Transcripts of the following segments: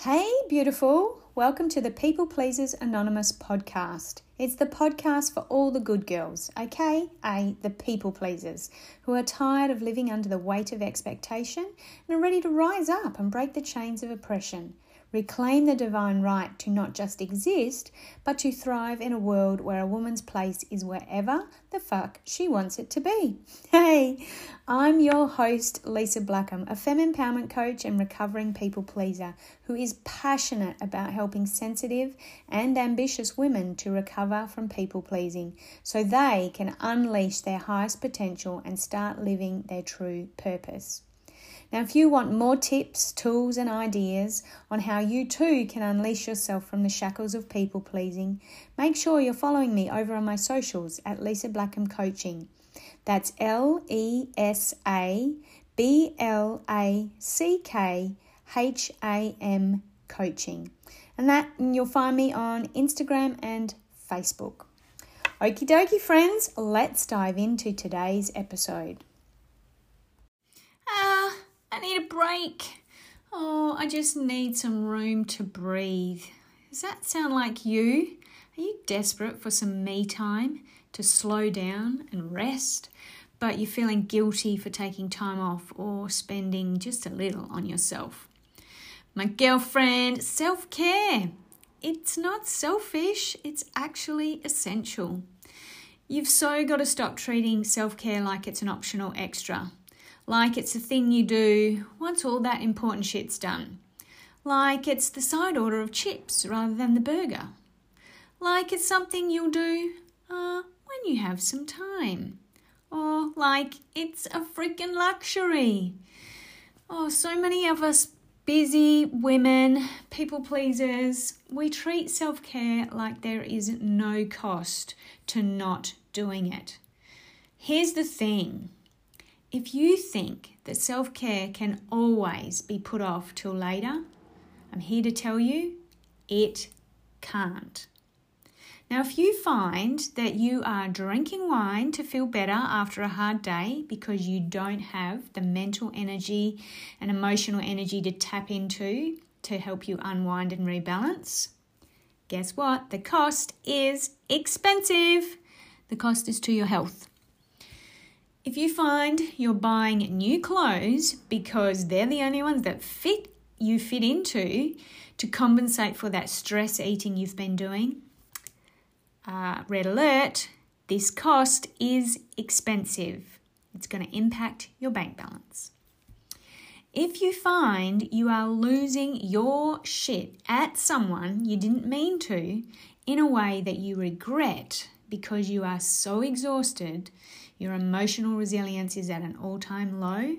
Hey, beautiful. Welcome to the People Pleasers Anonymous podcast. It's the podcast for all the good girls, aka the people pleasers, who are tired of living under the weight of expectation and are ready to rise up and break the chains of oppression reclaim the divine right to not just exist, but to thrive in a world where a woman's place is wherever the fuck she wants it to be. Hey, I'm your host, Lesa Blackham, a femme empowerment coach and recovering people pleaser who is passionate about helping sensitive and ambitious women to recover from people pleasing so they can unleash their highest potential and start living their true purpose. Now, if you want more tips, tools, and ideas on how you too can unleash yourself from the shackles of people pleasing, make sure you're following me over on my socials at Lesa Blackham Coaching. That's L E S A B L A C K H A M Coaching. And that and you'll find me on Instagram and Facebook. Okie dokie, friends, let's dive into today's episode. I need a break. Oh, I just need some room to breathe. Does that sound like you? Are you desperate for some me time to slow down and rest, but you're feeling guilty for taking time off or spending just a little on yourself? My girlfriend, self care. It's not selfish, it's actually essential. You've so got to stop treating self care like it's an optional extra like it's a thing you do once all that important shit's done. Like it's the side order of chips rather than the burger. Like it's something you'll do uh, when you have some time. Or like it's a freaking luxury. Oh, so many of us busy women, people pleasers, we treat self care like there is no cost to not doing it. Here's the thing if you think that self care can always be put off till later, I'm here to tell you it can't. Now, if you find that you are drinking wine to feel better after a hard day because you don't have the mental energy and emotional energy to tap into to help you unwind and rebalance, guess what? The cost is expensive. The cost is to your health. If you find you're buying new clothes because they're the only ones that fit you fit into to compensate for that stress eating you've been doing, uh, red alert, this cost is expensive. It's going to impact your bank balance. If you find you are losing your shit at someone you didn't mean to in a way that you regret because you are so exhausted, your emotional resilience is at an all time low.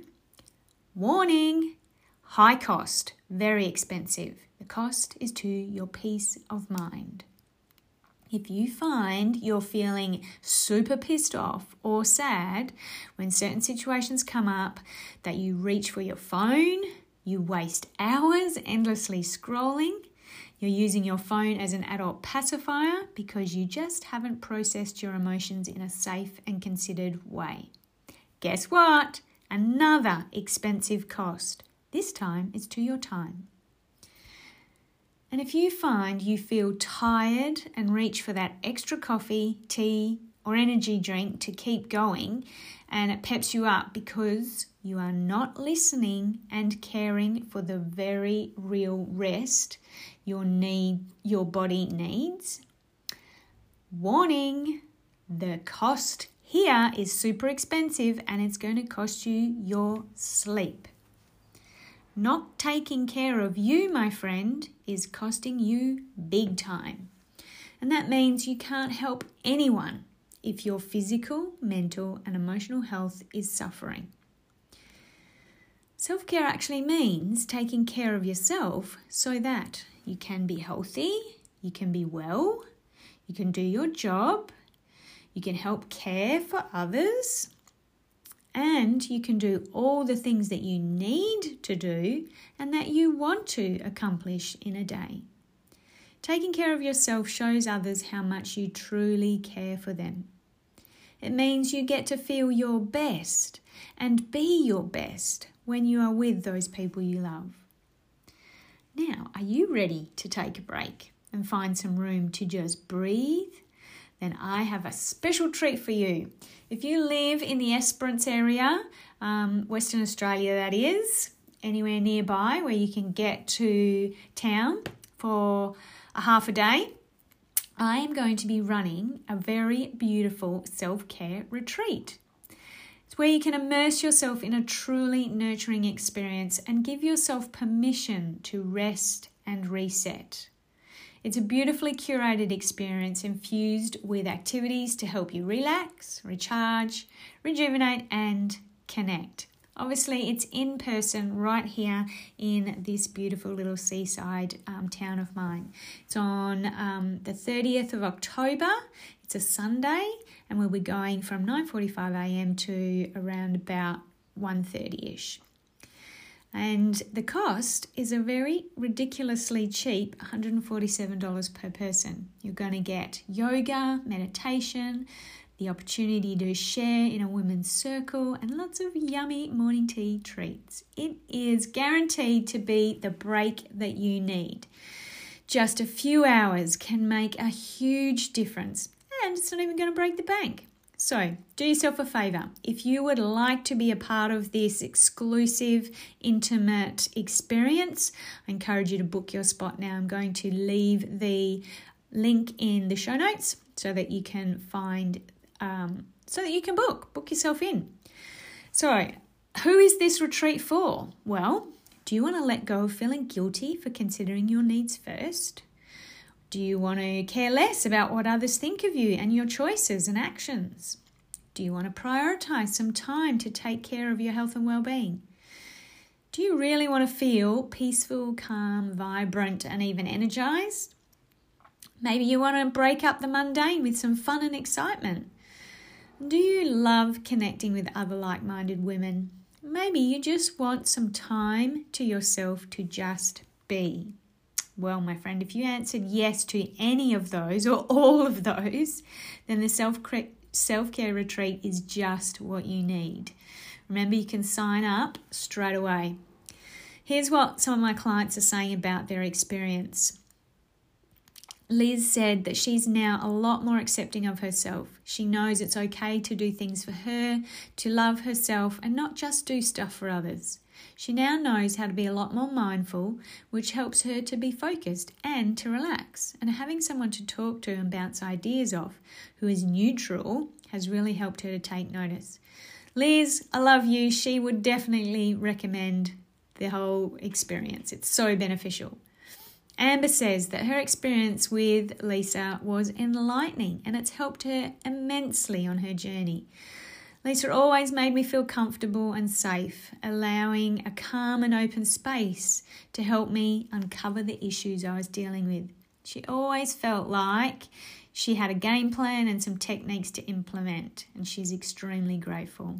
Warning! High cost, very expensive. The cost is to your peace of mind. If you find you're feeling super pissed off or sad when certain situations come up, that you reach for your phone, you waste hours endlessly scrolling, you're using your phone as an adult pacifier because you just haven't processed your emotions in a safe and considered way. Guess what? Another expensive cost. This time it's to your time. And if you find you feel tired and reach for that extra coffee, tea, or energy drink to keep going, and it peps you up because you are not listening and caring for the very real rest your need your body needs. Warning, the cost here is super expensive and it's going to cost you your sleep. Not taking care of you, my friend, is costing you big time. And that means you can't help anyone if your physical, mental, and emotional health is suffering. Self care actually means taking care of yourself so that you can be healthy, you can be well, you can do your job, you can help care for others, and you can do all the things that you need to do and that you want to accomplish in a day. Taking care of yourself shows others how much you truly care for them. It means you get to feel your best and be your best when you are with those people you love. Now, are you ready to take a break and find some room to just breathe? Then I have a special treat for you. If you live in the Esperance area, um, Western Australia, that is, anywhere nearby where you can get to town for a half a day, I am going to be running a very beautiful self care retreat. It's where you can immerse yourself in a truly nurturing experience and give yourself permission to rest and reset. It's a beautifully curated experience infused with activities to help you relax, recharge, rejuvenate, and connect. Obviously, it's in person right here in this beautiful little seaside um, town of mine. It's on um, the 30th of October. It's a Sunday, and we'll be going from 9:45 a.m. to around about 1:30ish. And the cost is a very ridiculously cheap $147 per person. You're going to get yoga, meditation, the opportunity to share in a women's circle, and lots of yummy morning tea treats. It is guaranteed to be the break that you need. Just a few hours can make a huge difference, and it's not even going to break the bank. So, do yourself a favor. If you would like to be a part of this exclusive, intimate experience, I encourage you to book your spot now. I'm going to leave the link in the show notes so that you can find um, so that you can book, book yourself in. So, who is this retreat for? Well, do you want to let go of feeling guilty for considering your needs first? Do you want to care less about what others think of you and your choices and actions? Do you want to prioritize some time to take care of your health and well being? Do you really want to feel peaceful, calm, vibrant, and even energized? Maybe you want to break up the mundane with some fun and excitement. Do you love connecting with other like minded women? Maybe you just want some time to yourself to just be. Well, my friend, if you answered yes to any of those or all of those, then the self self care retreat is just what you need. Remember, you can sign up straight away. Here's what some of my clients are saying about their experience. Liz said that she's now a lot more accepting of herself. She knows it's okay to do things for her, to love herself, and not just do stuff for others. She now knows how to be a lot more mindful, which helps her to be focused and to relax. And having someone to talk to and bounce ideas off who is neutral has really helped her to take notice. Liz, I love you. She would definitely recommend the whole experience. It's so beneficial. Amber says that her experience with Lesa was enlightening and it's helped her immensely on her journey. Lesa always made me feel comfortable and safe, allowing a calm and open space to help me uncover the issues I was dealing with. She always felt like she had a game plan and some techniques to implement, and she's extremely grateful.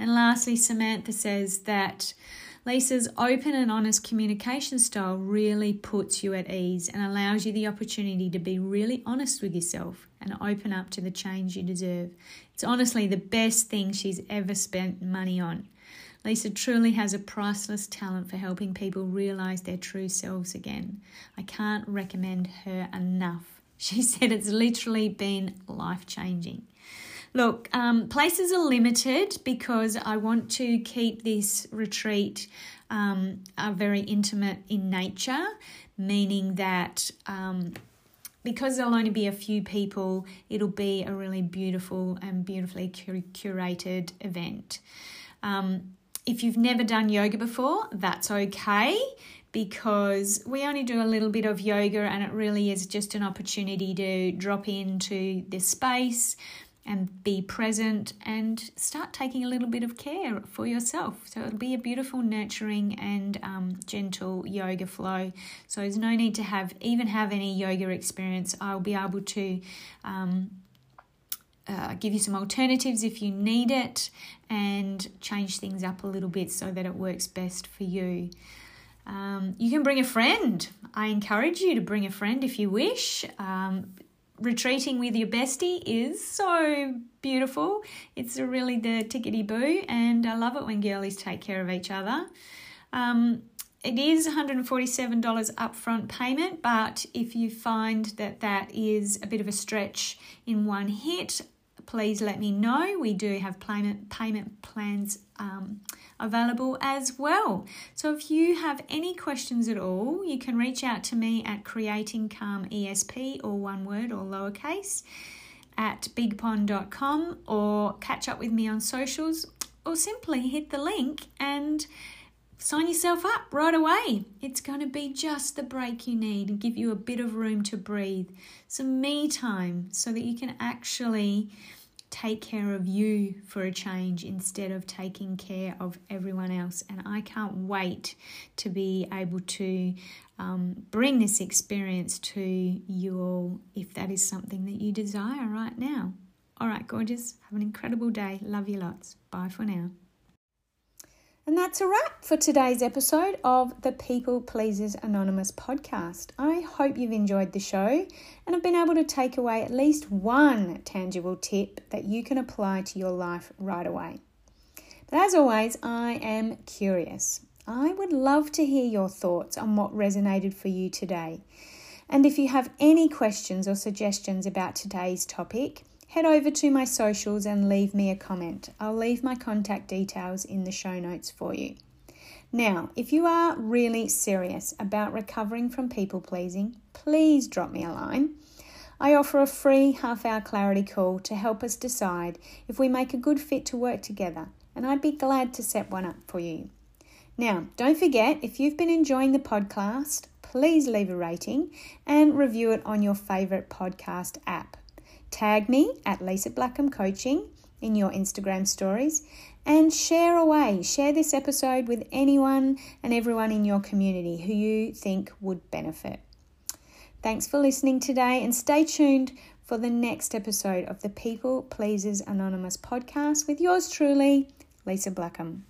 And lastly, Samantha says that Lesa's open and honest communication style really puts you at ease and allows you the opportunity to be really honest with yourself and open up to the change you deserve. It's honestly the best thing she's ever spent money on. Lesa truly has a priceless talent for helping people realize their true selves again. I can't recommend her enough. She said it's literally been life changing. Look, um, places are limited because I want to keep this retreat um, very intimate in nature, meaning that um, because there'll only be a few people, it'll be a really beautiful and beautifully cur- curated event. Um, if you've never done yoga before, that's okay because we only do a little bit of yoga and it really is just an opportunity to drop into this space and be present and start taking a little bit of care for yourself. So it'll be a beautiful, nurturing, and um, gentle yoga flow. So there's no need to have even have any yoga experience. I'll be able to. Um, uh, give you some alternatives if you need it and change things up a little bit so that it works best for you. Um, you can bring a friend. I encourage you to bring a friend if you wish. Um, retreating with your bestie is so beautiful. It's really the tickety boo, and I love it when girlies take care of each other. Um, it is $147 upfront payment, but if you find that that is a bit of a stretch in one hit, please let me know. We do have payment payment plans um, available as well. So if you have any questions at all, you can reach out to me at Creating Calm ESP or one word or lowercase at bigpond.com or catch up with me on socials or simply hit the link and sign yourself up right away. It's going to be just the break you need and give you a bit of room to breathe, some me time so that you can actually take care of you for a change instead of taking care of everyone else. And I can't wait to be able to um, bring this experience to you all if that is something that you desire right now. All right, gorgeous. Have an incredible day. Love you lots. Bye for now. And that's a wrap for today's episode of the People Pleasers Anonymous podcast. I hope you've enjoyed the show and have been able to take away at least one tangible tip that you can apply to your life right away. But as always, I am curious. I would love to hear your thoughts on what resonated for you today. And if you have any questions or suggestions about today's topic, head over to my socials and leave me a comment. I'll leave my contact details in the show notes for you. Now, if you are really serious about recovering from people pleasing, please drop me a line. I offer a free half hour clarity call to help us decide if we make a good fit to work together, and I'd be glad to set one up for you. Now, don't forget if you've been enjoying the podcast, please leave a rating and review it on your favourite podcast app. Tag me at Lesa Blackham Coaching in your Instagram stories and share away. Share this episode with anyone and everyone in your community who you think would benefit. Thanks for listening today and stay tuned for the next episode of the People Pleasers Anonymous podcast with yours truly, Lesa Blackham.